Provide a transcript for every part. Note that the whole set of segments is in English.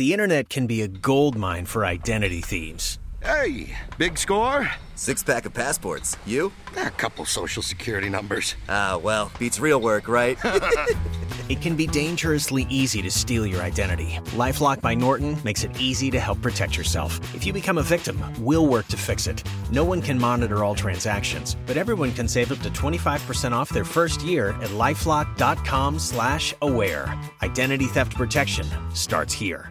The internet can be a goldmine for identity thieves. Hey, big score? Six pack of passports. You? A couple social security numbers. Ah, well, beats real work, right? it can be dangerously easy to steal your identity. Lifelock by Norton makes it easy to help protect yourself. If you become a victim, we'll work to fix it. No one can monitor all transactions, but everyone can save up to 25% off their first year at lifelock.com/aware. Identity theft protection starts here.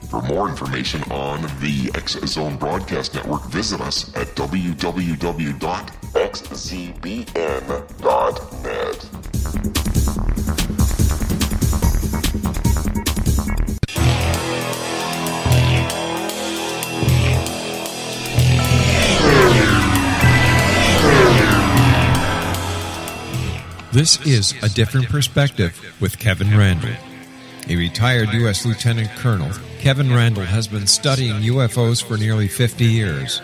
For more information on the X Zone Broadcast Network, visit us at www.xzbn.net. This is A Different Perspective with Kevin Randle. A retired U.S. Lieutenant Colonel, Kevin Randle has been studying UFOs for nearly 50 years.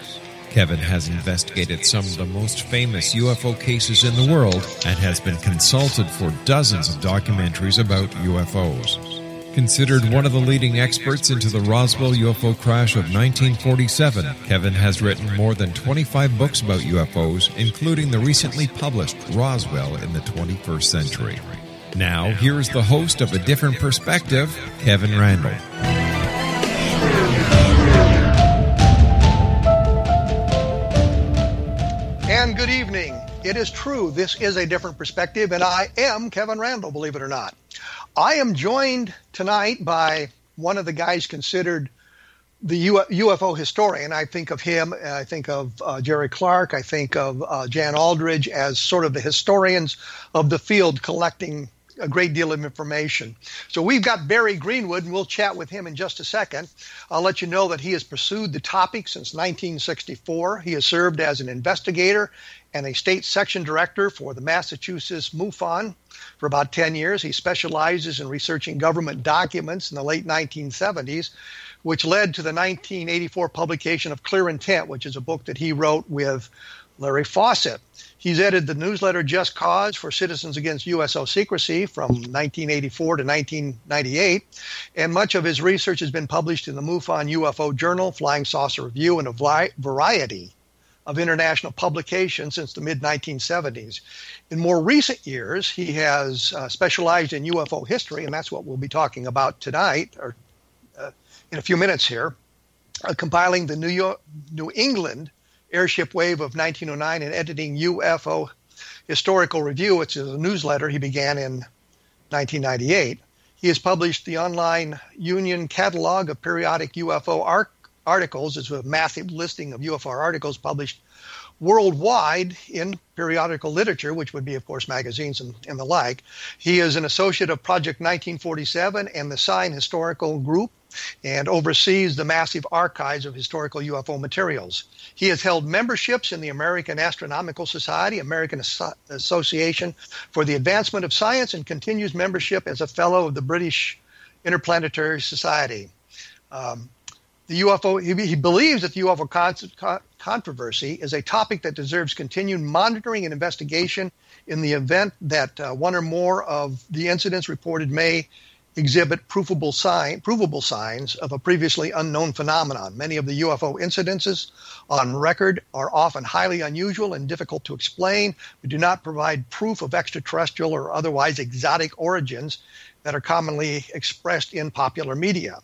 Kevin has investigated some of the most famous UFO cases in the world and has been consulted for dozens of documentaries about UFOs. Considered one of the leading experts into the Roswell UFO crash of 1947, Kevin has written more than 25 books about UFOs, including the recently published Roswell in the 21st Century. Now, here's the host of A Different Perspective, Kevin Randle. And good evening. It is true, this is a different perspective, and I am Kevin Randle, believe it or not. I am joined tonight by one of the guys considered the UFO historian. I think of him, I think of uh, Jerry Clark, I think of uh, Jan Aldrich as sort of the historians of the field collecting a great deal of information. So we've got Barry Greenwood, and we'll chat with him in just a second. I'll let you know that he has pursued the topic since 1964. He has served as an investigator and a state section director for the Massachusetts MUFON for about 10 years. He specializes in researching government documents in the late 1970s, which led to the 1984 publication of Clear Intent, which is a book that he wrote with Larry Fawcett. He's edited the newsletter Just Cause for Citizens Against UFO Secrecy from 1984 to 1998, and much of his research has been published in the MUFON UFO Journal, Flying Saucer Review, and a variety of international publications since the mid 1970s. In more recent years, he has uh, specialized in UFO history, and that's what we'll be talking about tonight, or uh, in a few minutes here, uh, compiling the New, York, New England airship wave of 1909 and editing UFO Historical Revue, which is a newsletter he began in 1998. He has published the online Union Catalog of Periodic UFO Ar- Articles. It's a massive listing of UFO articles published worldwide in periodical literature, which would be, of course, magazines and, and, the like. He is an associate of Project 1947 and the Sign Historical Group and oversees the massive archives of historical UFO materials. He has held memberships in the American Astronomical Society, American Association for the Advancement of Science, and continues membership as a fellow of the British Interplanetary Society. Um, the UFO, he, he, believes that the UFO con- controversy is a topic that deserves continued monitoring and investigation in the event that uh, one or more of the incidents reported may exhibit provable, sign, provable signs of a previously unknown phenomenon. Many of the UFO incidences on record are often highly unusual and difficult to explain, but do not provide proof of extraterrestrial or otherwise exotic origins that are commonly expressed in popular media.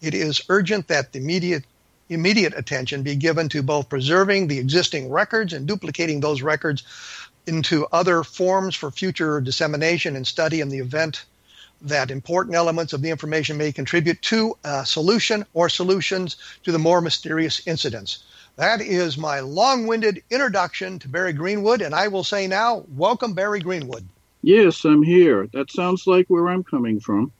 It is urgent that the immediate, immediate attention be given to both preserving the existing records and duplicating those records into other forms for future dissemination and study in the event that important elements of the information may contribute to a solution or solutions to the more mysterious incidents. That is my long winded introduction to Barry Greenwood, and I will say now, welcome, Barry Greenwood. Yes, I'm here. That sounds like where I'm coming from.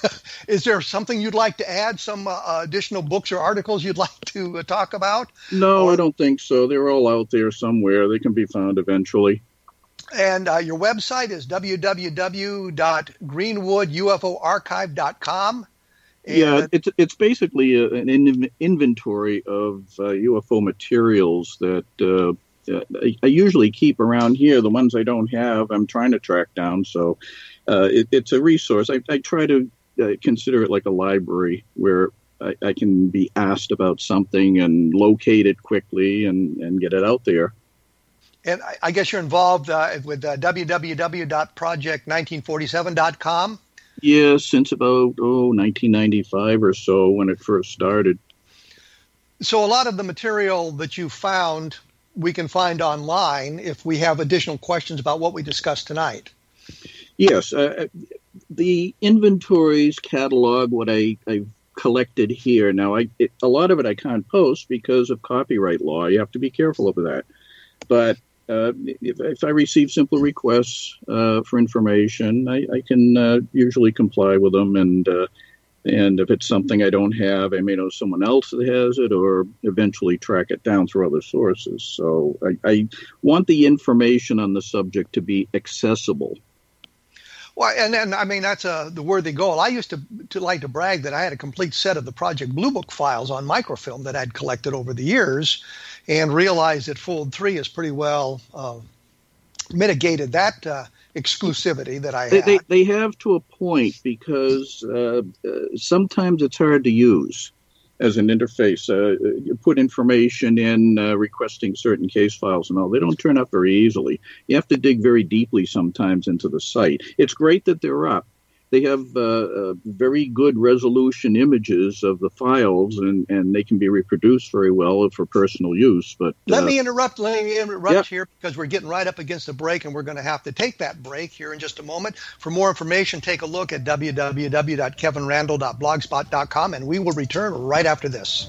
Is there something you'd like to add? Some uh, additional books or articles you'd like to uh, talk about? No, or, I don't think so. They're all out there somewhere. They can be found eventually. And uh, your website is www.greenwoodufoarchive.com. And yeah, it's it's basically a, an in, inventory of uh, UFO materials that uh, I, I, usually keep around here. The ones I don't have, I'm trying to track down. So uh, it, it's a resource. I, I try to uh, consider it like a library where I, I, can be asked about something and locate it quickly and, and get it out there. And I guess you're involved uh, with uh, www.project1947.com. Yeah, since about oh 1995 or so when it first started. So a lot of the material that you found we can find online if we have additional questions about what we discussed tonight. Yes, uh, the inventories catalog what I, I've collected here. Now, I it, a lot of it I can't post because of copyright law. You have to be careful of that. But uh, if, if, I receive simple requests uh, for information, I, I can uh, usually comply with them. And uh, and if it's something I don't have, I may know someone else that has it, or eventually track it down through other sources. So I, I want the information on the subject to be accessible. Well, and, and I mean that's a the worthy goal. I used to to like to brag that I had a complete set of the Project Blue Book files on microfilm that I'd collected over the years, and realized that Fold 3 has pretty well uh, mitigated that uh, exclusivity that I they, they, they, have to a point because uh, uh, sometimes it's hard to use as an interface. Uh, you put information in uh, requesting certain case files and all. They don't turn up very easily. You have to dig very deeply sometimes into the site. It's great that they're up, they have uh, uh, very good resolution images of the files, and, and they can be reproduced very well for personal use. But let uh, me interrupt. Let me interrupt yeah. here because we're getting right up against the break, and we're going to have to take that break here in just a moment. For more information, take a look at www.kevinrandle.blogspot.com, and we will return right after this.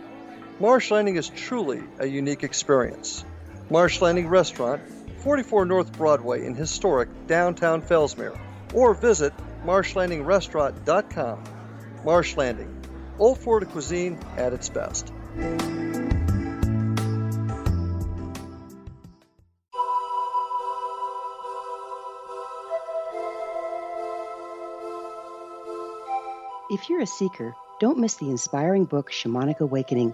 Marsh Landing is truly a unique experience. Marsh Landing Restaurant, 44 North Broadway in historic downtown Fellsmere, or visit marshlandingrestaurant.com. Marsh Landing, Old Florida cuisine at its best. If you're a seeker, don't miss the inspiring book Shamanic Awakening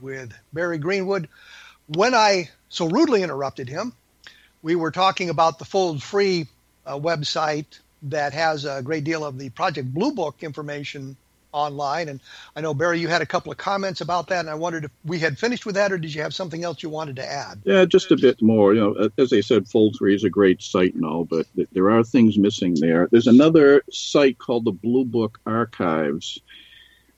with Barry Greenwood. When I so rudely interrupted him, we were talking about the Fold 3 uh, website that has a great deal of the Project Blue Book information online. And I know, Barry, you had a couple of comments about that, and I wondered if we had finished with that, or did you have something else you wanted to add? Yeah, just a bit more. You know, as I said, Fold 3 is a great site and all, but there are things missing there. There's another site called the Blue Book Archives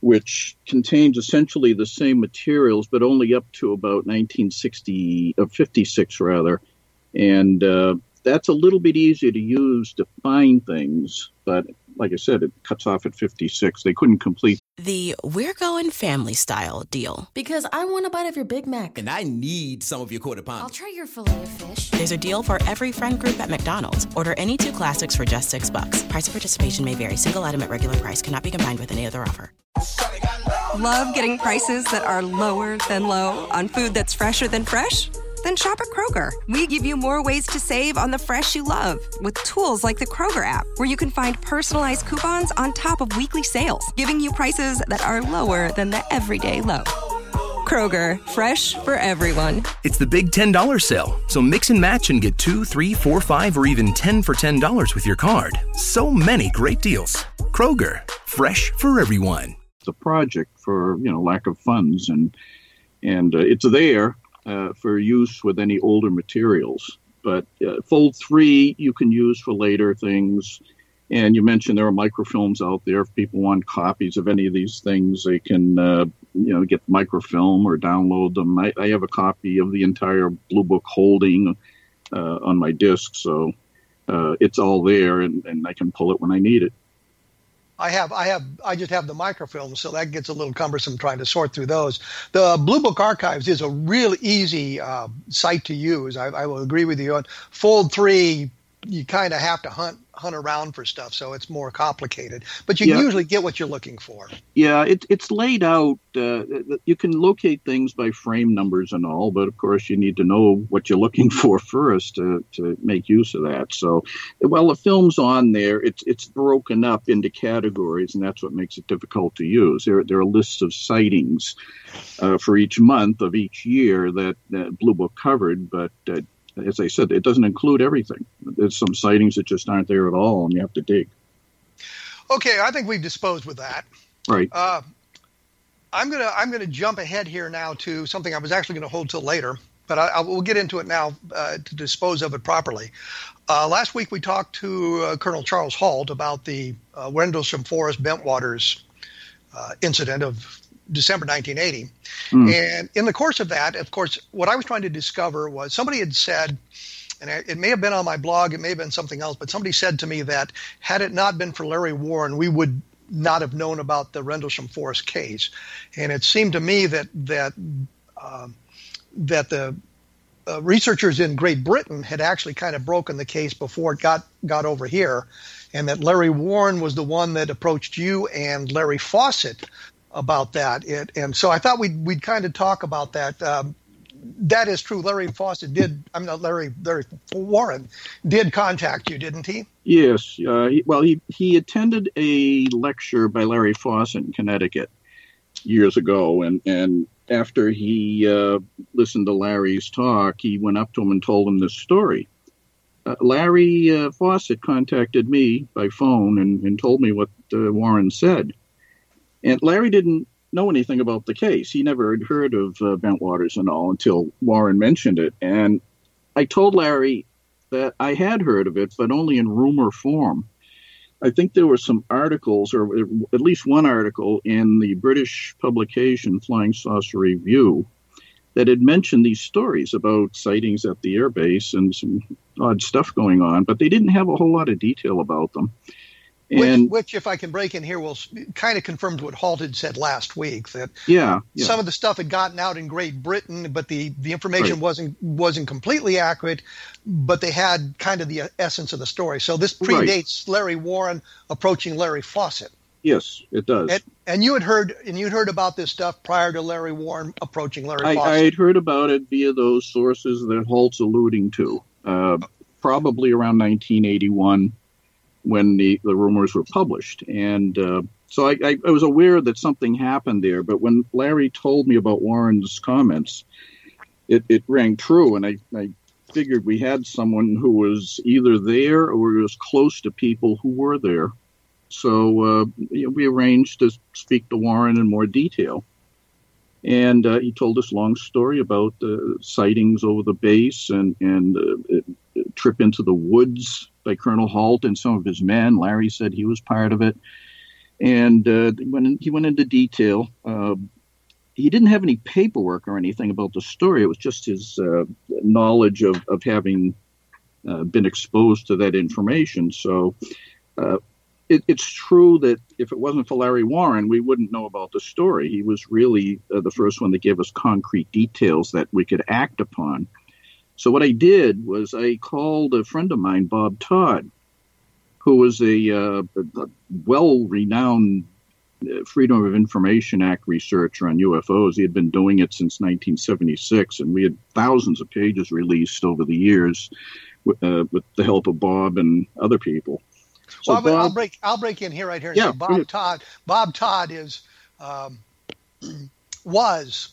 which contains essentially the same materials, but only up to about 1960, uh, 56 rather. And uh, that's a little bit easier to use to find things, but like I said, it cuts off at 56. They couldn't complete the We're Going Family Style deal. Because I want a bite of your Big Mac. And I need some of your quarter pound. I'll try your filet of fish. There's a deal for every friend group at McDonald's. Order any two classics for just six bucks. Price of participation may vary. Single item at regular price cannot be combined with any other offer. Love getting prices that are lower than low on food that's fresher than fresh? Then shop at Kroger. We give you more ways to save on the fresh you love with tools like the Kroger app, where you can find personalized coupons on top of weekly sales, giving you prices that are lower than the everyday low. Kroger, fresh for everyone. It's the big $10 sale, so mix and match and get two, three, four, five, or even 10 for $10 with your card. So many great deals. Kroger, fresh for everyone. The project for, you know, lack of funds and and uh, it's there uh, for use with any older materials. But uh, Fold 3 you can use for later things. And you mentioned there are microfilms out there. If people want copies of any of these things, they can, uh, you know, get microfilm or download them. I, I, have a copy of the entire Blue Book holding uh, on my disk, so uh, it's all there, and, and I can pull it when I need it. I have, I have, I just have the microfilm, so that gets a little cumbersome trying to sort through those. The Blue Book Archives is a real easy uh, site to use. I, I, will agree with you. On Fold Three, you kind of have to hunt hunt around for stuff, so it's more complicated. But you yeah. usually get what you're looking for. Yeah, it, it's laid out. Uh, you can locate things by frame numbers and all, but of course you need to know what you're looking for first to, to make use of that. So, while the film's on there, it's it's broken up into categories, and that's what makes it difficult to use. There there are lists of sightings uh, for each month of each year that, that Blue Book covered, but uh, as I said, it doesn't include everything. There's some sightings that just aren't there at all, and you have to dig. Okay, I think we've disposed with that. Right. Uh, I'm gonna I'm gonna jump ahead here now to something I was actually going to hold till later, but I, I will get into it now uh, to dispose of it properly. Uh, last week we talked to uh, Colonel Charles Halt about the uh, Rendlesham Forest Bentwaters uh, incident of December 1980. Mm. And in the course of that, of course, what I was trying to discover was somebody had said, and it may have been on my blog, it may have been something else, but somebody said to me that had it not been for Larry Warren, we would not have known about the Rendlesham Forest case. And it seemed to me that that uh, that the uh, researchers in Great Britain had actually kind of broken the case before it got got over here, and that Larry Warren was the one that approached you and Larry Fawcett about that. It, and so I thought we'd we'd kind of talk about that. Um, that is true. Larry Fawcett did. I'm not Larry. Larry Warren did contact you, didn't he? Yes. Uh, well, he he attended a lecture by Larry Fawcett in Connecticut years ago, and and after he uh, listened to Larry's talk, he went up to him and told him this story. Uh, Larry uh, Fawcett contacted me by phone and, and told me what uh, Warren said. And Larry didn't know anything about the case. He never had heard of uh, Bentwaters and all until Warren mentioned it. And I told Larry that I had heard of it, but only in rumor form. I think there were some articles, or at least one article, in the British publication Flying Saucer Review that had mentioned these stories about sightings at the airbase and some odd stuff going on, but they didn't have a whole lot of detail about them. And, which, which, if I can break in here, will kind of confirms what Halt had said last week that yeah, yeah, some of the stuff had gotten out in Great Britain, but the, the information right. wasn't wasn't completely accurate. But they had kind of the essence of the story. So this predates right. Larry Warren approaching Larry Fawcett. Yes, it does. And, and, you had heard and you'd heard about this stuff prior to Larry Warren approaching Larry I, Fawcett. I had heard about it via those sources that Halt's alluding to, uh, probably around 1981 when the, the rumors were published. And uh, so I, I, I, was aware that something happened there. But when Larry told me about Warren's comments, it, it rang true. And I, I figured we had someone who was either there or was close to people who were there. So uh, you know, we arranged to speak to Warren in more detail. And uh, he told us long story about uh, sightings over the base and, and uh, trip into the woods by Colonel Halt and some of his men. Larry said he was part of it, and uh, when he went into detail. Uh, he didn't have any paperwork or anything about the story. It was just his uh, knowledge of, of having uh, been exposed to that information. So uh, it, it's true that if it wasn't for Larry Warren, we wouldn't know about the story. He was really uh, the first one that gave us concrete details that we could act upon. So what I did was I called a friend of mine, Bob Todd, who was a, uh, a well-renowned uh, Freedom of Information Act researcher on UFOs. He had been doing it since 1976, and we had thousands of pages released over the years with, uh, with the help of Bob and other people. So well, Bob, I'll break. I'll break in here right here. Yeah, Bob Todd. Bob Todd is um, was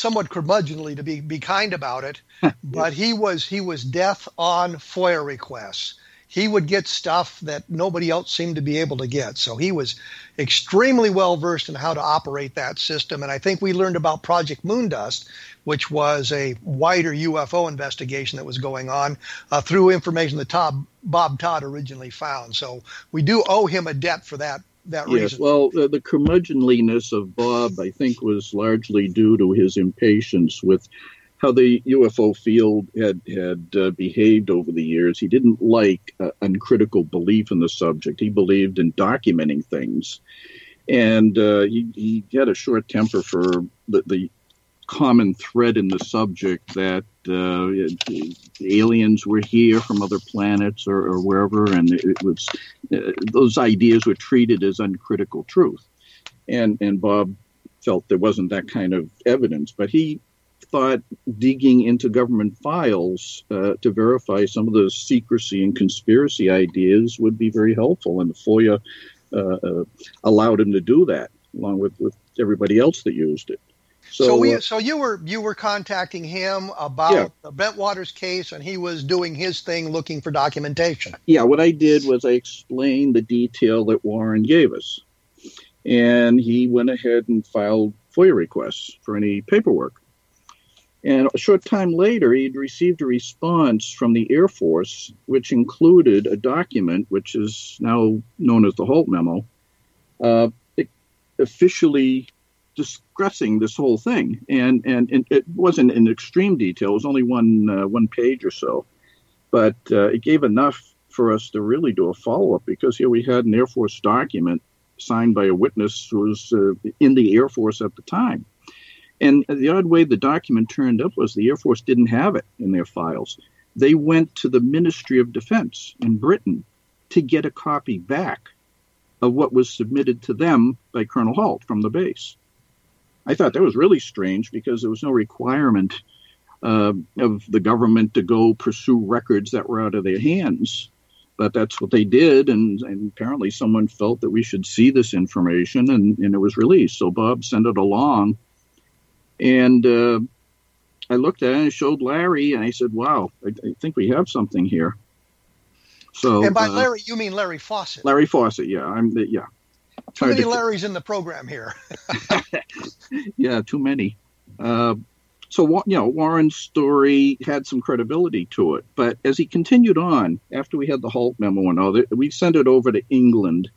somewhat curmudgeonly to be, be kind about it, but he was he was death on FOIA requests. He would get stuff that nobody else seemed to be able to get. So he was extremely well versed in how to operate that system. And I think we learned about Project Moondust, which was a wider UFO investigation that was going on uh, through information that Todd, Bob Todd originally found. So we do owe him a debt for that that yes, reason. well, uh, the curmudgeonliness of Bob, I think, was largely due to his impatience with how the UFO field had had uh, behaved over the years. He didn't like uh, uncritical belief in the subject. He believed in documenting things, and uh, he, he had a short temper for the, the common thread in the subject that uh, aliens were here from other planets or, or wherever, and it was uh, those ideas were treated as uncritical truth. And and Bob felt there wasn't that kind of evidence, but he thought digging into government files uh, to verify some of those secrecy and conspiracy ideas would be very helpful, and the FOIA uh, uh, allowed him to do that, along with, with everybody else that used it. So, so, we, uh, so you were you were contacting him about yeah. the Bentwaters case, and he was doing his thing, looking for documentation. Yeah, what I did was I explained the detail that Warren gave us, and he went ahead and filed FOIA requests for any paperwork. And a short time later, he'd received a response from the Air Force, which included a document which is now known as the Halt Memo. Uh, officially discussing this whole thing, and, and, and it wasn't in extreme detail. It was only one uh, one page or so, but uh, it gave enough for us to really do a follow up because here we had an Air Force document signed by a witness who was uh, in the Air Force at the time. And the odd way the document turned up was the Air Force didn't have it in their files. They went to the Ministry of Defense in Britain to get a copy back of what was submitted to them by Colonel Halt from the base. I thought that was really strange because there was no requirement uh, of the government to go pursue records that were out of their hands. But that's what they did, and, and apparently someone felt that we should see this information, and, and it was released. So Bob sent it along, and uh, I looked at it and I showed Larry, and I said, "Wow, I, I think we have something here." So, and by uh, Larry, you mean Larry Fawcett? Larry Fawcett, yeah, I'm the, yeah. Too many Larrys in the program here. yeah, too many. Uh, so you know, Warren's story had some credibility to it, but as he continued on, after we had the Halt memo and all that, we sent it over to England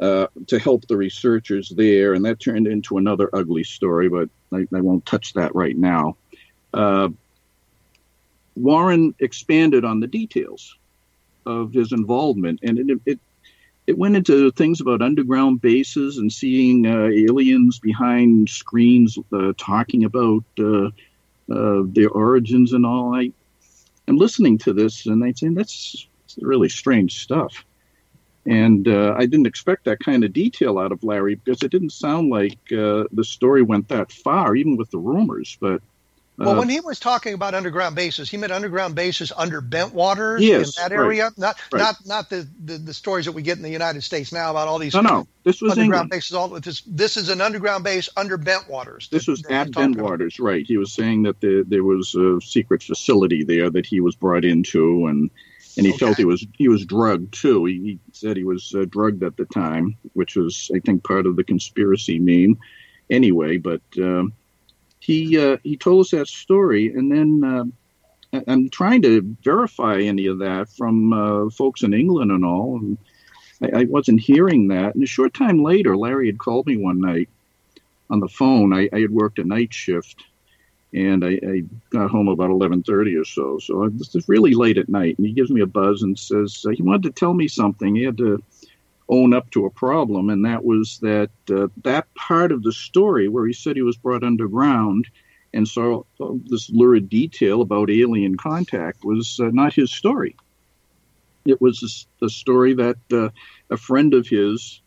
uh, to help the researchers there, and that turned into another ugly story. But I, I won't touch that right now. Uh, Warren expanded on the details of his involvement, and it, it it went into things about underground bases and seeing uh, aliens behind screens uh, talking about uh, uh their origins and all. I am listening to this and I'm saying that's really strange stuff. And uh, I didn't expect that kind of detail out of Larry because it didn't sound like the story went that far, even with the rumors. But well, uh, when he was talking about underground bases, he meant underground bases under Bentwaters yes, in that area, right, not right. not not the, the, the stories that we get in the United States now about all these. No, no, this was underground England. bases. All this this is an underground base under Bentwaters. This was at Bentwaters, right? He was saying that the, there was a secret facility there that he was brought into, and and he okay. felt he was he was drugged too. He, he said he was uh, drugged at the time, which was I think part of the conspiracy meme. Anyway, but. Um, he uh, he told us that story, and then uh, I'm trying to verify any of that from uh, folks in England and all, and I, I, wasn't hearing that. And a short time later, Larry had called me one night on the phone. I, I had worked a night shift, and I, I got home about 11:30 or so. So this is really late at night, and he gives me a buzz and says uh, he wanted to tell me something. He had to own up to a problem, and that was that uh, that part of the story where he said he was brought underground and saw this lurid detail about alien contact was uh, not his story. It was the story that uh, a friend of his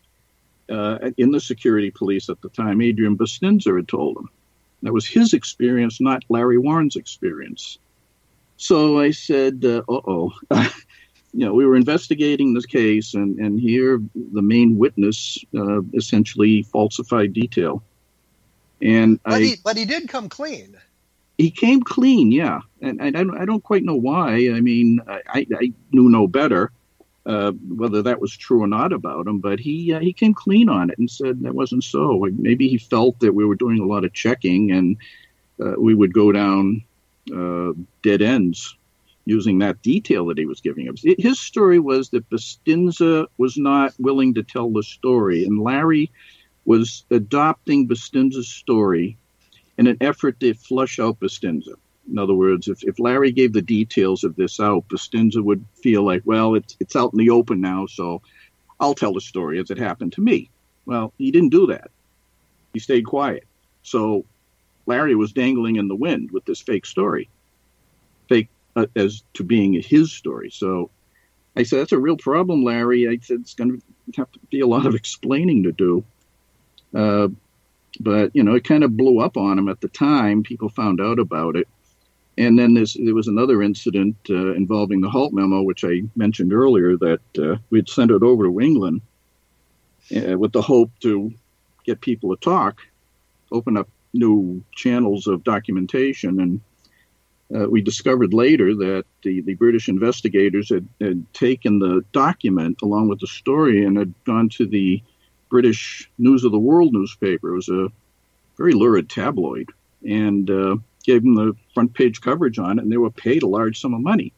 uh, in the security police at the time, Adrian Bustinza, had told him. That was his experience, not Larry Warren's experience. So I said, uh oh. you know, we were investigating this case, and, and here the main witness uh, essentially falsified detail. And but I, he, but he did come clean. He came clean, yeah, and, and I, don't, I don't quite know why. I mean, I, I knew no better uh, whether that was true or not about him, but he uh, he came clean on it and said that wasn't so. Maybe he felt that we were doing a lot of checking and uh, we would go down uh, dead ends using that detail that he was giving us. His story was that Bustinza was not willing to tell the story, and Larry was adopting Bustinza's story in an effort to flush out Bustinza. In other words, if, if Larry gave the details of this out, Bustinza would feel like, well, it's, it's out in the open now, so I'll tell the story as it happened to me. Well, he didn't do that. He stayed quiet. So Larry was dangling in the wind with this fake story. Uh, as to being his story. So I said, that's a real problem, Larry. I said, it's going to have to be a lot of explaining to do. Uh, but, you know, it kind of blew up on him at the time. People found out about it. And then there was another incident uh, involving the Halt memo, which I mentioned earlier, that uh, we'd sent it over to England uh, with the hope to get people to talk, open up new channels of documentation. And uh, we discovered later that the, the British investigators had, had taken the document along with the story and had gone to the British News of the World newspaper. It was a very lurid tabloid and uh, gave them the front page coverage on it, and they were paid a large sum of money.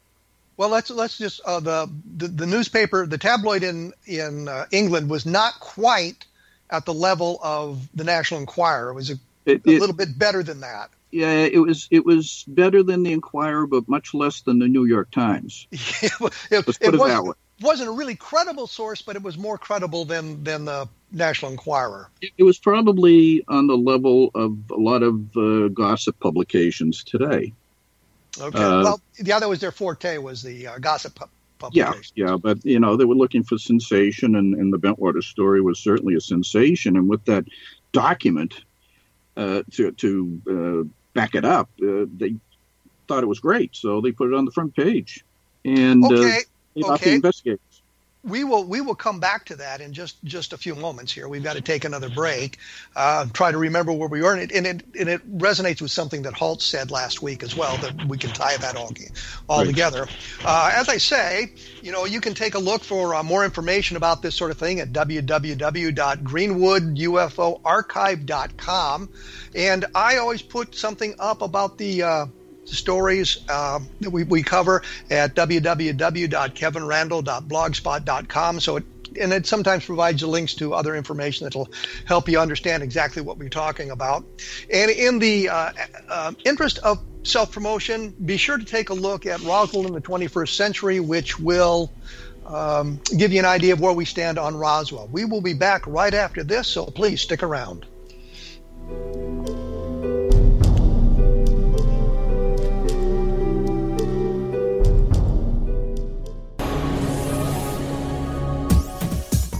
Well, let's let's just uh, the, the, the newspaper, the tabloid in in uh, England was not quite at the level of the National Enquirer. It was a, It- a it- little bit better than that. Yeah, it was it was better than the Enquirer, but much less than the New York Times. it, it, Let's put it that wasn't, way. wasn't a really credible source, but it was more credible than than the National Enquirer. It, it was probably on the level of a lot of uh, gossip publications today. Okay. Uh, well, the other was their forte was the uh, gossip pu- Yeah, yeah, but you know they were looking for sensation, and, and the Bentwater story was certainly a sensation. And with that document uh, to to uh, back it up, uh, they thought it was great, so they put it on the front page. And uh, Okay, they got the investigators. We will we will come back to that in just just a few moments here. We've got to take another break. Uh, try to remember where we were, and it, and it and it resonates with something that Halt said last week as well. That we can tie that all all Right. together. Uh, as I say, you know, you can take a look for uh, more information about this sort of thing at www.greenwoodufoarchive.com. And I always put something up about the. Uh, stories uh, that we, we cover at www.kevinrandle.blogspot.com. So it and it sometimes provides you links to other information that'll help you understand exactly what we're talking about. And in the uh, uh, interest of self promotion, be sure to take a look at Roswell in the 21st Century, which will um, give you an idea of where we stand on Roswell. We will be back right after this, so please stick around.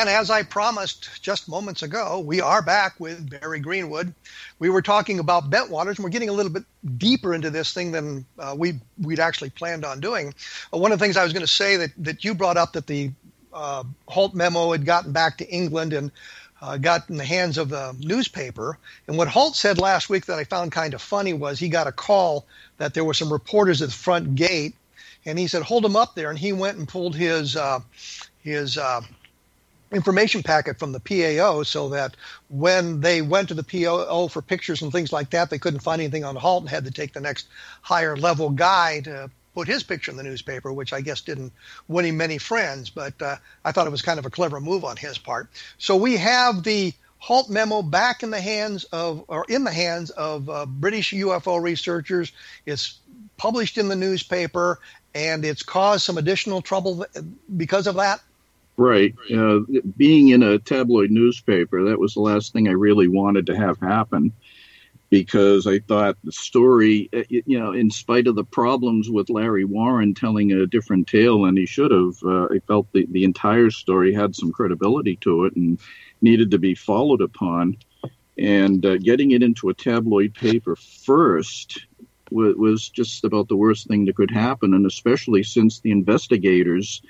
And as I promised just moments ago, we are back with Barry Greenwood. We were talking about Bentwaters, and we're getting a little bit deeper into this thing than uh, we we'd actually planned on doing. Uh, one of the things I was going to say that that you brought up that the uh, Halt memo had gotten back to England and uh, got in the hands of the newspaper. And what Halt said last week that I found kind of funny was he got a call that there were some reporters at the front gate, and he said, "Hold them up there," and he went and pulled his uh, his information packet from the PAO so that when they went to the PAO for pictures and things like that, they couldn't find anything on Halt and had to take the next higher level guy to put his picture in the newspaper, which I guess didn't win him many friends, but uh, I thought it was kind of a clever move on his part. So we have the Halt memo back in the hands of, or in the hands of uh, British UFO researchers. It's published in the newspaper, and it's caused some additional trouble because of that. Right. Uh, being in a tabloid newspaper, that was the last thing I really wanted to have happen because I thought the story, uh, you know, in spite of the problems with Larry Warren telling a different tale than he should have, uh, I felt the, the entire story had some credibility to it and needed to be followed upon. And uh, getting it into a tabloid paper first was, was just about the worst thing that could happen, and especially since the investigators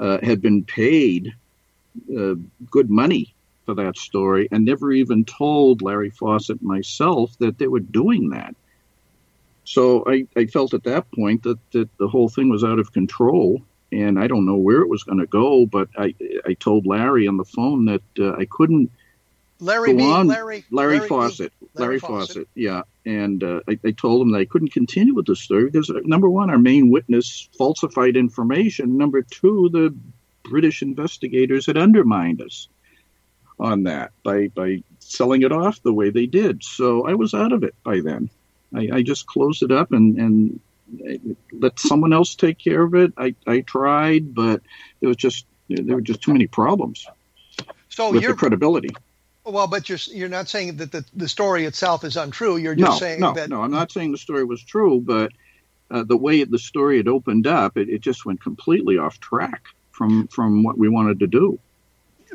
uh, had been paid uh, good money for that story and never even told Larry Fawcett myself that they were doing that. So I, I felt at that point that, that the whole thing was out of control and I don't know where it was going to go, but I, I told Larry on the phone that uh, I couldn't Larry go B, on. Larry, Larry, Larry Fawcett. B. Larry, Larry Fawcett. Fawcett. Yeah, and uh, I, I told them that I couldn't continue with the story because uh, number one, our main witness falsified information. Number two, the British investigators had undermined us on that by by selling it off the way they did. So I was out of it by then. I, I just closed it up and and let someone else take care of it. I, I tried, but it was just there were just too many problems So with you're the credibility. Well, but you're you're not saying that the, the story itself is untrue. You're just no, saying no, that no. I'm not saying the story was true, but uh, the way the story had opened up, it, it just went completely off track from from what we wanted to do.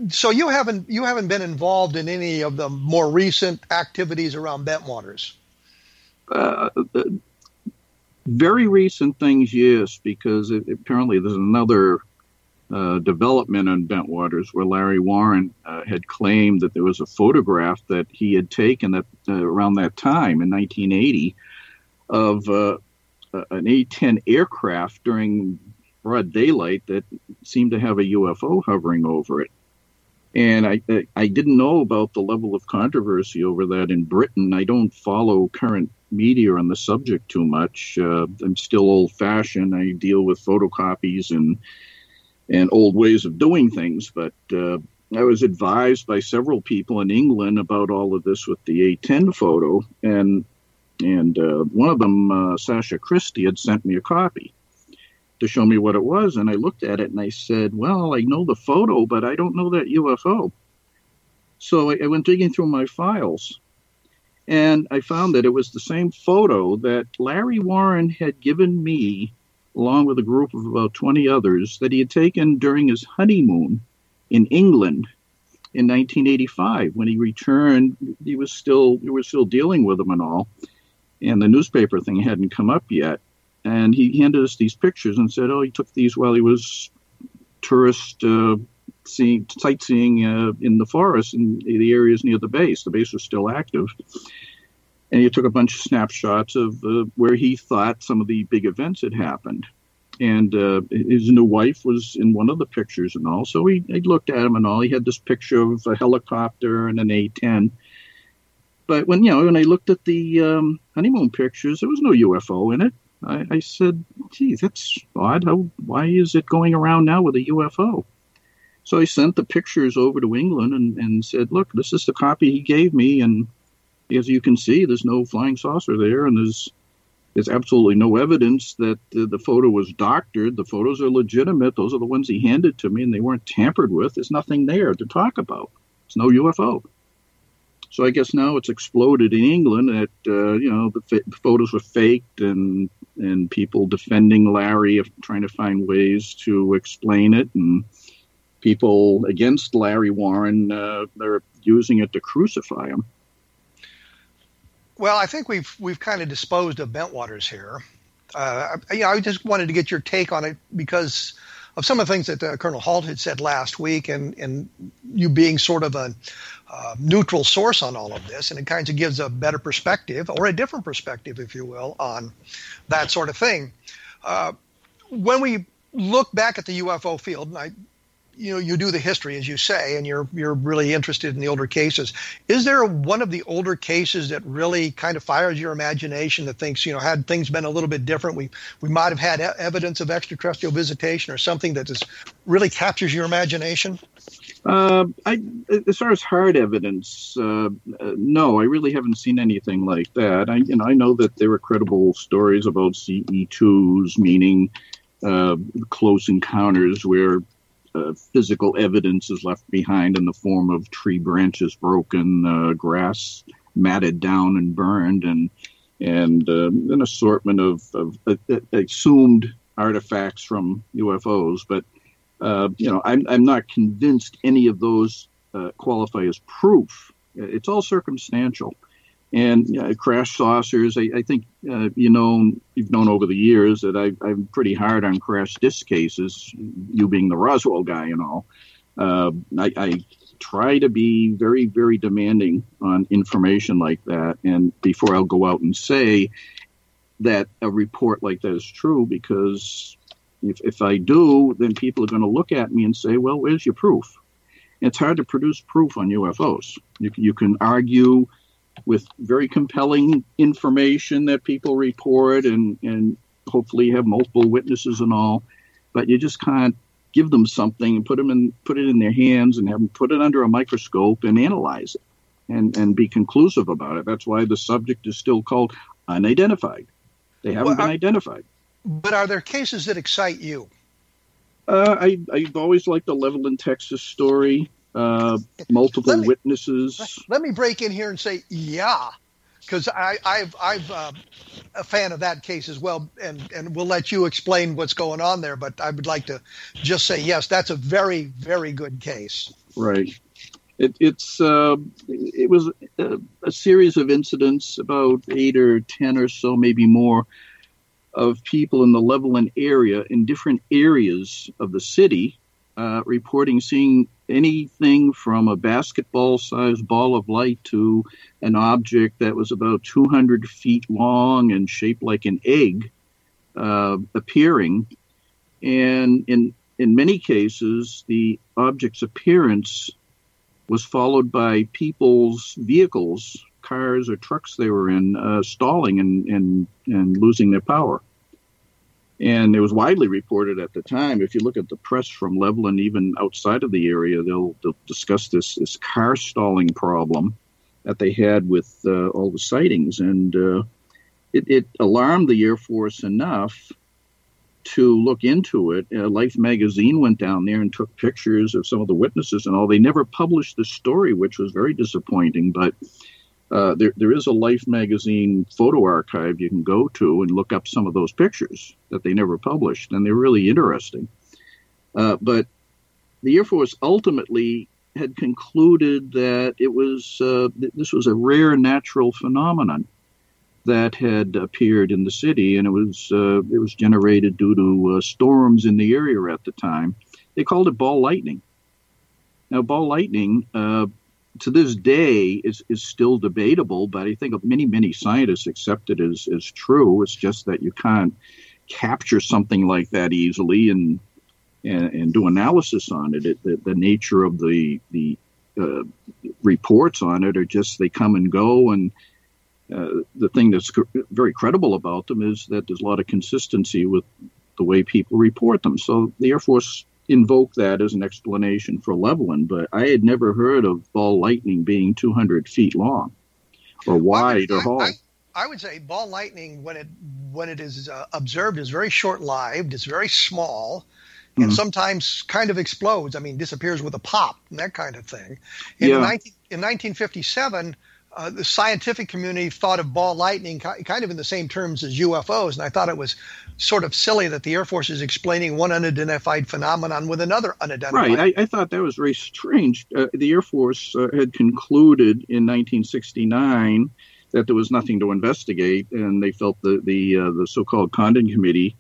so you haven't you haven't been involved in any of the more recent activities around Bentwaters. Uh, very recent things, yes, because it, apparently there's another uh, development on Bentwaters where Larry Warren uh, had claimed that there was a photograph that he had taken that uh, around that time in 1980 of uh, an A-10 aircraft during broad daylight that seemed to have a UFO hovering over it. And I, I didn't know about the level of controversy over that in Britain. I don't follow current media on the subject too much. Uh, I'm still old fashioned. I deal with photocopies and and old ways of doing things. But uh, I was advised by several people in England about all of this with the A10 photo, and and uh, one of them, uh, Sacha Christie, had sent me a copy to show me what it was, and I looked at it and I said, "Well, I know the photo, but I don't know that UFO." So I, I went digging through my files, and I found that it was the same photo that Larry Warren had given me along with a group of about 20 others, that he had taken during his honeymoon in England in 1985. When he returned, he was still we were still dealing with him and all, and the newspaper thing hadn't come up yet. And he handed us these pictures and said, "Oh, he took these while he was tourist uh, seeing sightseeing uh, in the forest in the areas near the base. The base was still active." And he took a bunch of snapshots of uh, where he thought some of the big events had happened and uh, his new wife was in one of the pictures and all. So he, he looked at him and all. He had this picture of a helicopter and an A-10. But when you know when I looked at the um, honeymoon pictures, there was no UFO in it. I, I said, "Gee, that's odd. How, why is it going around now with a UFO?" So I sent the pictures over to England and, and said, "Look, this is the copy he gave me, and as you can see, there's no flying saucer there, and there's there's absolutely no evidence that the photo was doctored. The photos are legitimate. Those are the ones he handed to me, and they weren't tampered with. There's nothing there to talk about. It's no UFO. So I guess now it's exploded in England that uh, you know the f- photos were faked, and and people defending Larry, of trying to find ways to explain it, and people against Larry Warren, uh, they're using it to crucify him. Well, I think we've we've kind of disposed of Bentwaters here. Uh, you know, I just wanted to get your take on it because of some of the things that uh, Colonel Halt had said last week, and and you being sort of a uh, neutral source on all of this, and it kind of gives a better perspective or a different perspective, if you will, on that sort of thing. Uh, when we look back at the UFO field, and I you know you do the history as you say and you're you're really interested in the older cases is there one of the older cases that really kind of fires your imagination that thinks you know had things been a little bit different we we might have had evidence of extraterrestrial visitation or something that just really captures your imagination uh, I, as far as hard evidence, uh, no, I really haven't seen anything like that. I, you know, I know that there are credible stories about CE2s, meaning uh, close encounters where uh, physical evidence is left behind in the form of tree branches broken, uh, grass matted down and burned, and and uh, an assortment of, of uh, uh, assumed artifacts from UFOs. But uh, you know, I'm I'm not convinced any of those qualify as proof. It's all circumstantial. And crash saucers, I, I think uh, you know you've known over the years that I, am pretty hard on crash disc cases. You being the Roswell guy and all, uh, I, I try to be very very demanding on information like that. And before I'll go out and say that a report like that is true, because if, if I do, then people are going to look at me and say, "Well, where's your proof?" It's hard to produce proof on UFOs. You, you can argue with very compelling information that people report and, and hopefully have multiple witnesses and all, but you just can't give them something and put them in put it in their hands and have them put it under a microscope and analyze it and and be conclusive about it. That's why the subject is still called unidentified. They haven't well, been are, identified. But are there cases that excite you? Uh, I I've always liked the Levelland, Texas story uh, multiple me, witnesses. Let me break in here and say, yeah, because I've I've uh, a fan of that case as well, and and we'll let you explain what's going on there. But I would like to just say yes, that's a very very good case. Right. It, it's uh, it was a, a series of incidents, about eight or ten or so, maybe more, of people in the Levelland area in different areas of the city uh, reporting seeing anything from a basketball sized ball of light to an object that was about 200 feet long and shaped like an egg uh, appearing. And in, in many cases, the object's appearance was followed by people's vehicles, cars or trucks they were in, uh, stalling and, and, and losing their power. And it was widely reported at the time. If you look at the press from Levelland, even outside of the area, they'll, they'll discuss this this car stalling problem that they had with uh, all the sightings, and uh, it, it, alarmed the Air Force enough to look into it. Uh, Life magazine went down there and took pictures of some of the witnesses and all. They never published the story, which was very disappointing, but Uh, there, there is a Life magazine photo archive you can go to and look up some of those pictures that they never published, and they're really interesting. Uh, but the Air Force ultimately had concluded that it was uh, this was a rare natural phenomenon that had appeared in the city, and it was uh, it was generated due to uh, storms in the area at the time. They called it ball lightning. Now, ball lightning to this day is, is still debatable, but I think many many scientists accept it as as true. It's just that you can't capture something like that easily and and, and do analysis on it. it the, the, nature of the the uh, reports on it are just they come and go and uh, the thing that's very credible about them is that there's a lot of consistency with the way people report them. So the Air Force invoked that as an explanation for Levelland, but I had never heard of ball lightning being 200 feet long or wide I, or tall. I, I, would say ball lightning, when it when it is uh, observed, is very short-lived. It's very small. And mm-hmm. sometimes kind of explodes. I mean, disappears with a pop and that kind of thing. In, yeah. 19, in 1957, uh, the scientific community thought of ball lightning kind of in the same terms as UFOs, and I thought it was sort of silly that the Air Force is explaining one unidentified phenomenon with another unidentified. Right. I, I thought that was very strange. Uh, the Air Force uh, had concluded in 1969 that there was nothing to investigate, and they felt the the uh, the so-called Condon Committee,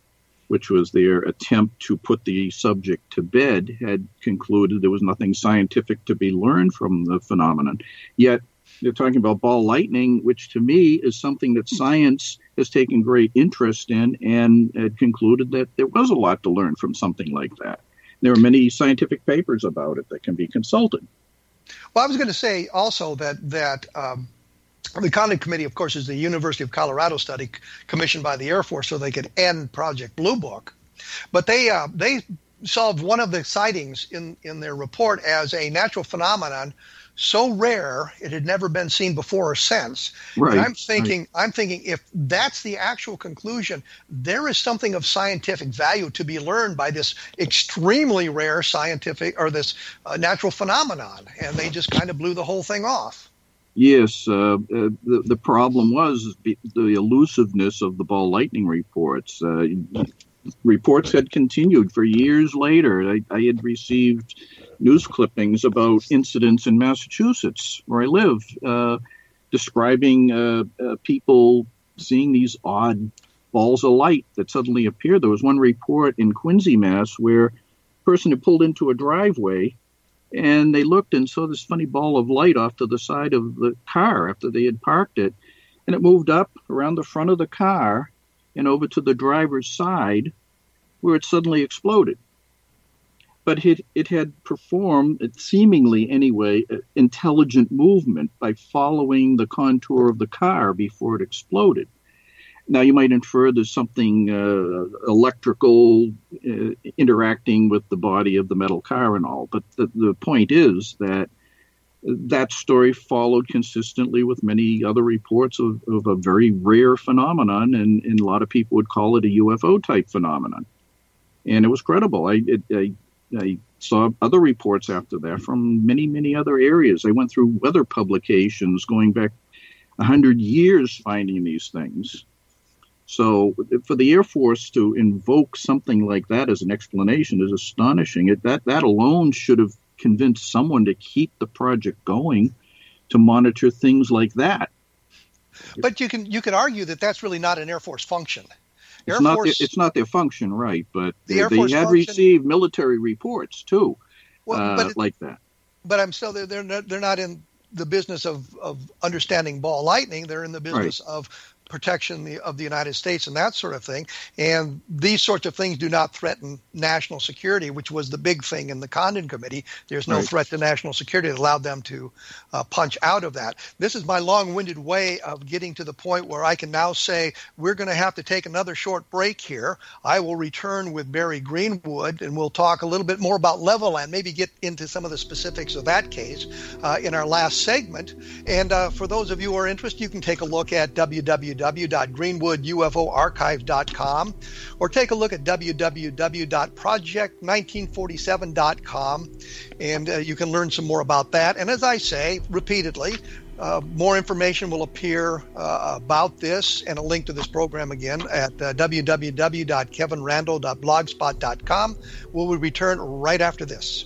which was their attempt to put the subject to bed, had concluded there was nothing scientific to be learned from the phenomenon. Yet they're talking about ball lightning, which to me is something that science has taken great interest in and had concluded that there was a lot to learn from something like that. There are many scientific papers about it that can be consulted. Well, I was going to say also that that um, the Condon Committee, of course, is the University of Colorado study commissioned by the Air Force so they could end Project Blue Book, but they uh, they solved one of the sightings in in their report as a natural phenomenon so rare it had never been seen before or since. Right. And I'm thinking, right. I'm thinking, if that's the actual conclusion, there is something of scientific value to be learned by this extremely rare scientific or this uh, natural phenomenon, and they just kind of blew the whole thing off. Yes, uh, uh, the the problem was the, elusiveness of the ball lightning reports. Uh, reports had continued for years later. I, I had received news clippings about incidents in Massachusetts, where I live, uh, describing uh, uh, people seeing these odd balls of light that suddenly appeared. There was one report in Quincy, Mass, where a person had pulled into a driveway and they looked and saw this funny ball of light off to the side of the car after they had parked it. And it moved up around the front of the car and over to the driver's side where it suddenly exploded but it, it had performed, seemingly anyway, intelligent movement by following the contour of the car before it exploded. Now, you might infer there's something uh, electrical uh, interacting with the body of the metal car and all, but the, the point is that that story followed consistently with many other reports of, of a very rare phenomenon, and, and, a lot of people would call it a UFO type phenomenon. And it was credible. I, it, I I saw other reports after that from many, many other areas. I went through weather publications going back 100 years finding these things. So for the Air Force to invoke something like that as an explanation is astonishing. It, that, that alone should have convinced someone to keep the project going to monitor things like that. But you can you could argue that that's really not an Air Force function. Air it's not Force, their, it's not their function, right? But the they, had function, received military reports too, well, uh, it, like that. But I'm still they're they're not, they're not in the business of of understanding ball lightning. They're in the business right. of protection of the United States and that sort of thing. And these sorts of things do not threaten national security, which was the big thing in the Condon Committee. There's no right. threat to national security that allowed them to uh, punch out of that. This is my long winded way of getting to the point where I can now say we're going to have to take another short break here. I will return with Barry Greenwood and we'll talk a little bit more about Levelland, maybe get into some of the specifics of that case uh, in our last segment. And uh, for those of you who are interested, you can take a look at www www.greenwoodufoarchive.com or take a look at www.project1947.com and uh, you can learn some more about that. And as I say repeatedly, uh, more information will appear uh, about this and a link to this program again at uh, www.kevinrandle.blogspot.com. We'll return right after this.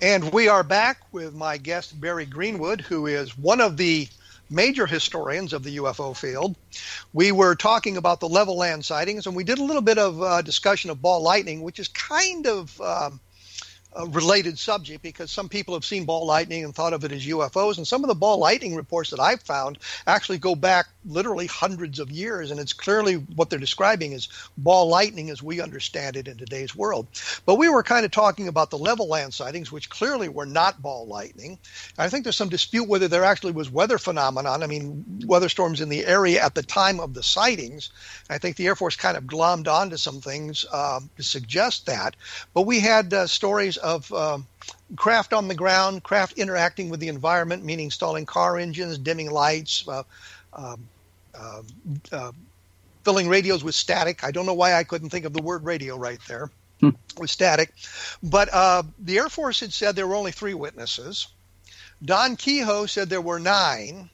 And we are back with my guest, Barry Greenwood, who is one of the major historians of the UFO field. We were talking about the Levelland sightings, and we did a little bit of uh, discussion of ball lightning, which is kind of um, related subject because some people have seen ball lightning and thought of it as UFOs. And some of the ball lightning reports that I've found actually go back literally hundreds of years. And it's clearly what they're describing is ball lightning as we understand it in today's world. But we were kind of talking about the Levelland sightings, which clearly were not ball lightning. I think there's some dispute whether there actually was weather phenomenon. I mean, weather storms in the area at the time of the sightings. I think the Air Force kind of glommed onto some things um, to suggest that. But we had uh, stories of uh, craft on the ground, craft interacting with the environment, meaning installing car engines, dimming lights, uh, um, uh, uh, filling radios with static. I don't know why I couldn't think of the word radio right there hmm. with static. But uh, the Air Force had said there were only three witnesses. Don Keyhoe said there were nine.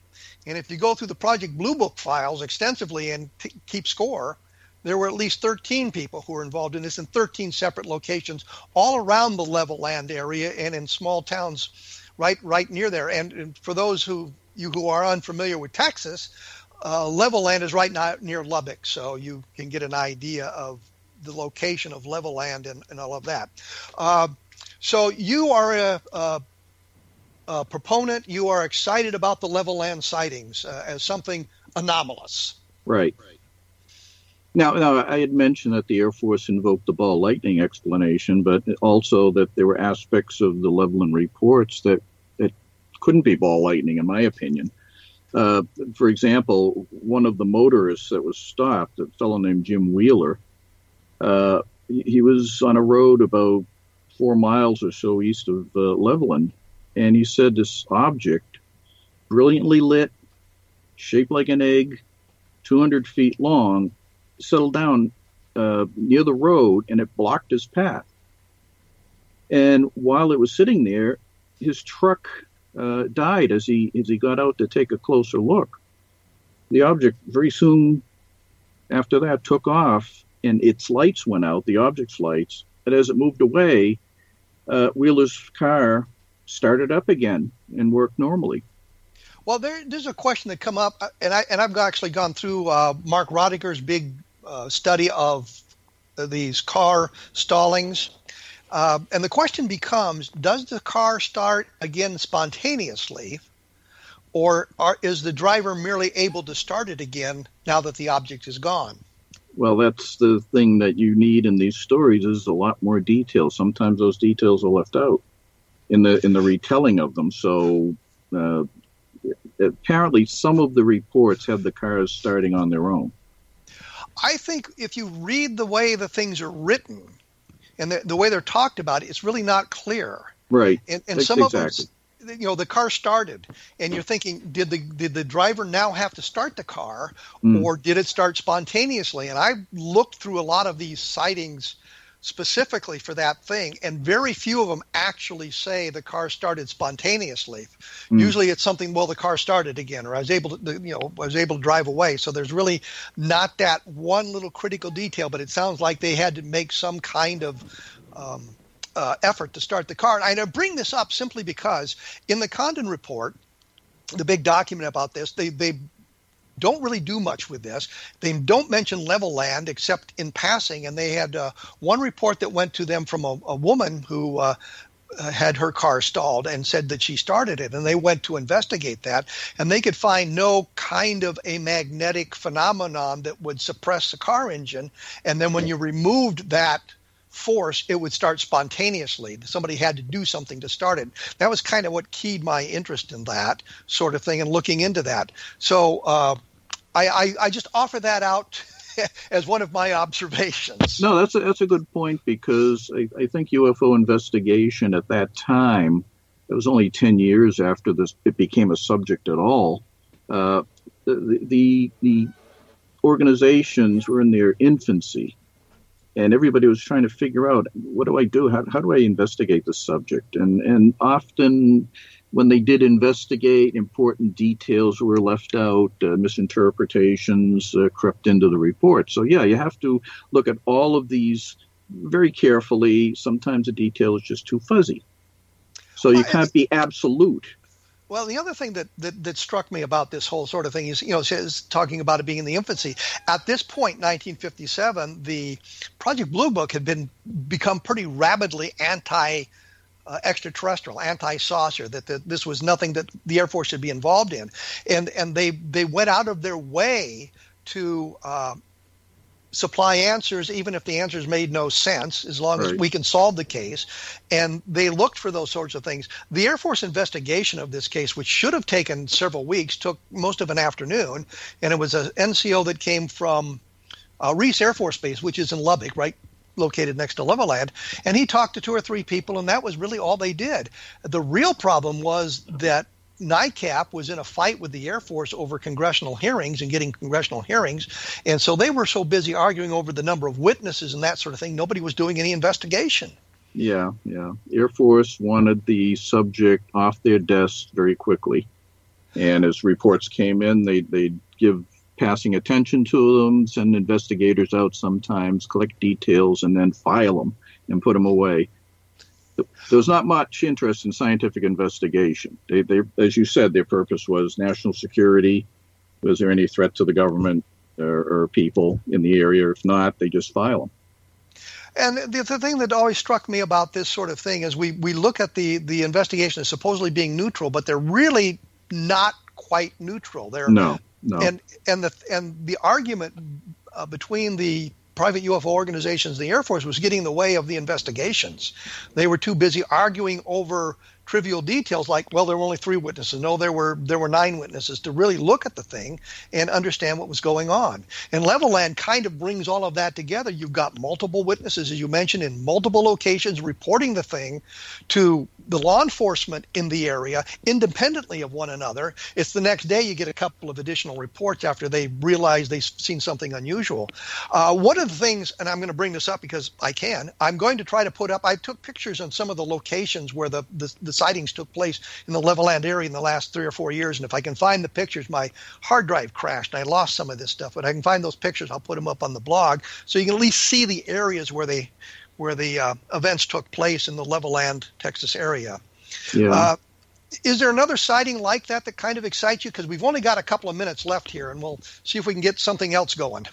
And if you go through the Project Blue Book files extensively and t- keep score, there were at least 13 people who were involved in this in 13 separate locations all around the Levelland area and in small towns right right near there. And, and for those who you who are unfamiliar with Texas, uh, Levelland is right now near Lubbock, so you can get an idea of the location of Levelland and, and all of that. Uh, so you are a, a, proponent. You are excited about the Levelland sightings uh, as something anomalous. Right. Now, now, I had mentioned that the Air Force invoked the ball lightning explanation, but also that there were aspects of the Levelland reports that, that couldn't be ball lightning, in my opinion. Uh, for example, one of the motorists that was stopped, a fellow named Jim Wheeler, uh, he was on a road about four miles or so east of uh, Levelland, and he said this object, brilliantly lit, shaped like an egg, 200 feet long, settled down uh, near the road and it blocked his path. And while it was sitting there, his truck uh, died as he as he got out to take a closer look. The object very soon after that took off, and its lights went out, the object's lights. And as it moved away, uh, Wheeler's car started up again and worked normally. Well, there, there's a question that come up, uh, and I and I've actually gone through uh, Mark Rodeghier's big uh, study of these car stallings. Uh, and the question becomes Does the car start again spontaneously, or are, is the driver merely able to start it again now that the object is gone? Well, that's the thing that you need in these stories is a lot more detail. Sometimes those details are left out in the in the retelling of them. So uh, apparently, some of the reports have the cars starting on their own. I think if you read the way the things are written and the, the way they're talked about, it's really not clear. Right. And, and some exactly. of them, you know, the car started, and you're thinking, did the did the driver now have to start the car, mm. or did it start spontaneously? And I looked through a lot of these sightings specifically for that thing, and very few of them actually say the car started spontaneously. Mm. Usually, it's something well, the car started again, or I was able to, you know, I was able to drive away. So there's really not that one little critical detail, but it sounds like they had to make some kind of um, uh, effort to start the car. And I bring this up simply because in the Condon report, the big document about this, they they don't really do much with this. They don't mention Levelland except in passing. And they had uh, one report that went to them from a, a woman who uh, had her car stalled and said that she started it. And they went to investigate that. And they could find no kind of a magnetic phenomenon that would suppress the car engine. And then when you removed that force, it would start spontaneously. Somebody had to do something to start it. That was kind of what keyed my interest in that sort of thing and looking into that. So uh, I, I, I just offer that out as one of my observations. No, that's a, that's a good point because I, I think UFO investigation at that time, it was only 10 years after this, it became a subject at all. Uh, the, the, the organizations were in their infancy and everybody was trying to figure out what do I do? How, how do I investigate the subject? And and often when they did investigate, important details were left out, uh, misinterpretations uh, crept into the report. So yeah, you have to look at all of these very carefully. Sometimes the detail is just too fuzzy. So you can't be absolute. Well, the other thing that, that, that struck me about this whole sort of thing is, you know, is talking about it being in the infancy. At this point, 1957, the Project Blue Book had been become pretty rapidly anti uh, extraterrestrial, anti-saucer. That, that this was nothing that the Air Force should be involved in, and and they they went out of their way to uh, supply answers, even if the answers made no sense, as long right. as we can solve the case. And they looked for those sorts of things. The Air Force investigation of this case, which should have taken several weeks, took most of an afternoon. And it was an NCO that came from uh, Reese Air Force Base, which is in Lubbock, right located next to Levelland, and he talked to two or three people, and that was really all they did. The real problem was that NICAP was in a fight with the Air Force over congressional hearings and getting congressional hearings. And so they were so busy arguing over the number of witnesses and that sort of thing, nobody was doing any investigation. Yeah, yeah. Air Force wanted the subject off their desk very quickly. And as reports came in, they, they'd give passing attention to them, send investigators out sometimes, collect details, and then file them and put them away there's not much interest in scientific investigation. They, they, as you said, their purpose was national security. Was there any threat to the government or, or people in the area? If not, they just file them. And the, the thing that always struck me about this sort of thing is we, we look at the, the investigation as supposedly being neutral, but they're really not quite neutral. They're no, no. And and the and the argument uh, between the private UFO organizations, the Air Force was getting in the way of the investigations. They were too busy arguing over trivial details like, well, there were only three witnesses. No, there were there were nine witnesses to really look at the thing and understand what was going on. And Levelland kind of brings all of that together. You've got multiple witnesses, as you mentioned, in multiple locations reporting the thing to the law enforcement in the area independently of one another. It's the next day you get a couple of additional reports after they realize they've seen something unusual. Uh, one of the things, and I'm going to bring this up because I can, I'm going to try to put up, I took pictures on some of the locations where the, the, the sightings took place in the Levelland area in the last three or four years. And if I can find the pictures, my hard drive crashed and I lost some of this stuff. But I can find those pictures. I'll put them up on the blog so you can at least see the areas where they where the uh, events took place in the Levelland, Texas area. Yeah. Uh, is there another sighting like that that kind of excites you? Because we've only got a couple of minutes left here, and we'll see if we can get something else going.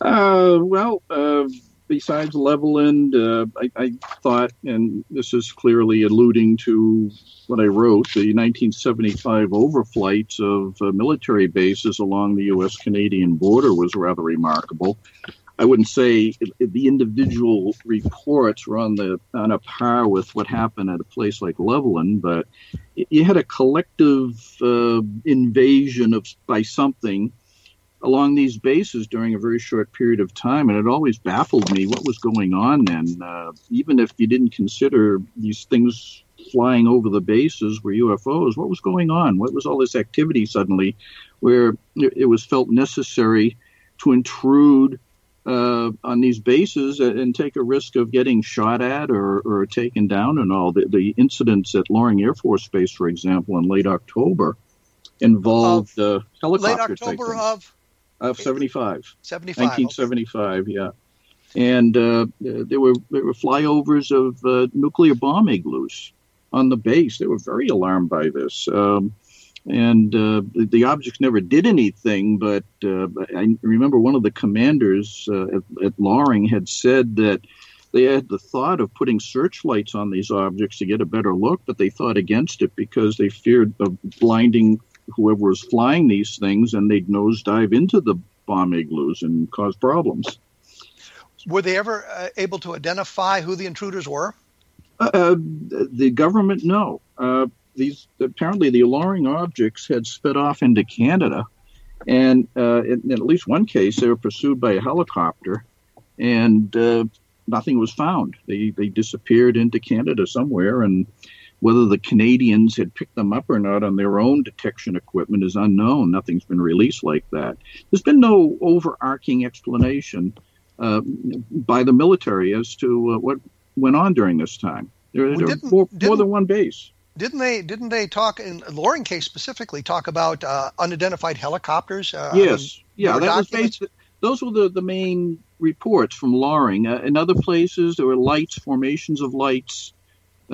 Uh, well, uh, besides Levelland, uh, I, I, thought, and this is clearly alluding to what I wrote, the 1975 overflights of uh, military bases along the U.S. Canadian border was rather remarkable. I wouldn't say the individual reports were on the on a par with what happened at a place like Levelland, but you had a collective uh, invasion of by something along these bases during a very short period of time, and it always baffled me what was going on then. Uh, even if you didn't consider these things flying over the bases were UFOs, what was going on? What was all this activity suddenly, where it was felt necessary to intrude? Uh, on these bases and take a risk of getting shot at or, or taken down and all. The, the, incidents at Loring Air Force Base, for example, in late October involved uh, helicopters. Late October of of 75. 75. 1975, okay. yeah. And uh, there were there were flyovers of uh, nuclear bomb igloos on the base. They were very alarmed by this. Um, and uh, the, the, objects never did anything, but uh, I remember one of the commanders uh, at, at Loring had said that they had the thought of putting searchlights on these objects to get a better look, but they thought against it because they feared of blinding whoever was flying these things, and they'd nosedive into the bomb igloos and cause problems. Were they ever uh, able to identify who the intruders were? Uh, uh the government, no. Uh, these apparently the Loring objects had sped off into Canada, and uh, in, in, at least one case, they were pursued by a helicopter, and uh, nothing was found. They they disappeared into Canada somewhere, and whether the Canadians had picked them up or not on their own detection equipment is unknown. Nothing's been released like that. There's been no overarching explanation uh, by the military as to uh, what went on during this time. There, well, there more, more, than one base. Didn't they? Didn't they talk in Loring case specifically talk about uh, unidentified helicopters? Uh, yes, yeah, that was based. Those were the, the main reports from Loring. Uh, in other places, there were lights, formations of lights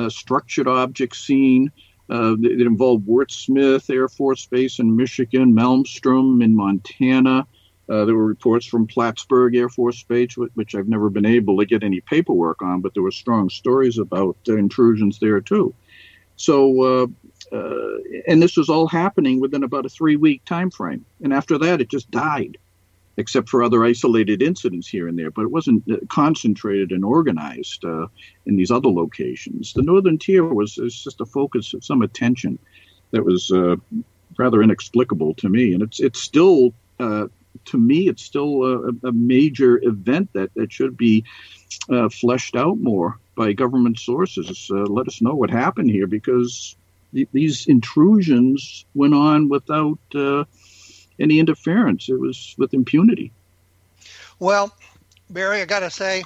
structured object seen. Uh, that involved Wurtsmith Air Force Base in Michigan, Malmstrom in Montana. Uh, there were reports from Plattsburgh Air Force Base, which I've never been able to get any paperwork on, but there were strong stories about uh, intrusions there too. So, uh, uh, and this was all happening within about a three-week time frame, and after that, it just died except for other isolated incidents here and there, but it wasn't uh, concentrated and organized uh, in these other locations. The Northern Tier was, was, just a focus of some attention that was uh, rather inexplicable to me, and it's it's still uh, to me it's still a, a, major event that that should be uh, fleshed out more by government sources. Uh, let us know what happened here because th- these intrusions went on without any interference. It was with impunity. Well, Barry, I got to say,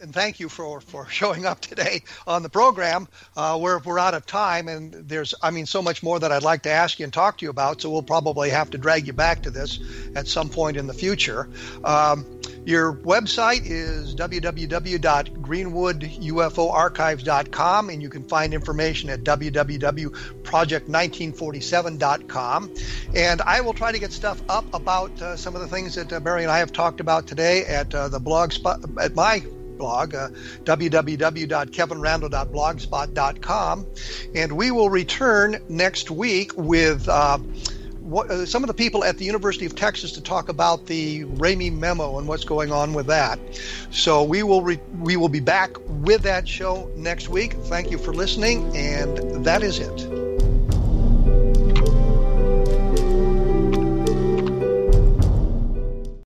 and thank you for, for showing up today on the program. Uh, we're, we're out of time, and there's, I mean, so much more that I'd like to ask you and talk to you about, so we'll probably have to drag you back to this at some point in the future. Um, your website is www.greenwoodufoarchives.com, and you can find information at www.project1947.com. And I will try to get stuff up about uh, some of the things that uh, Barry and I have talked about today at uh, the blog spot at my blog, uh, www.kevinrandle.blogspot.com. And we will return next week with uh, what, uh, some of the people at the University of Texas to talk about the Ramey memo and what's going on with that. So we will re- we will be back with that show next week. Thank you for listening, and that is it.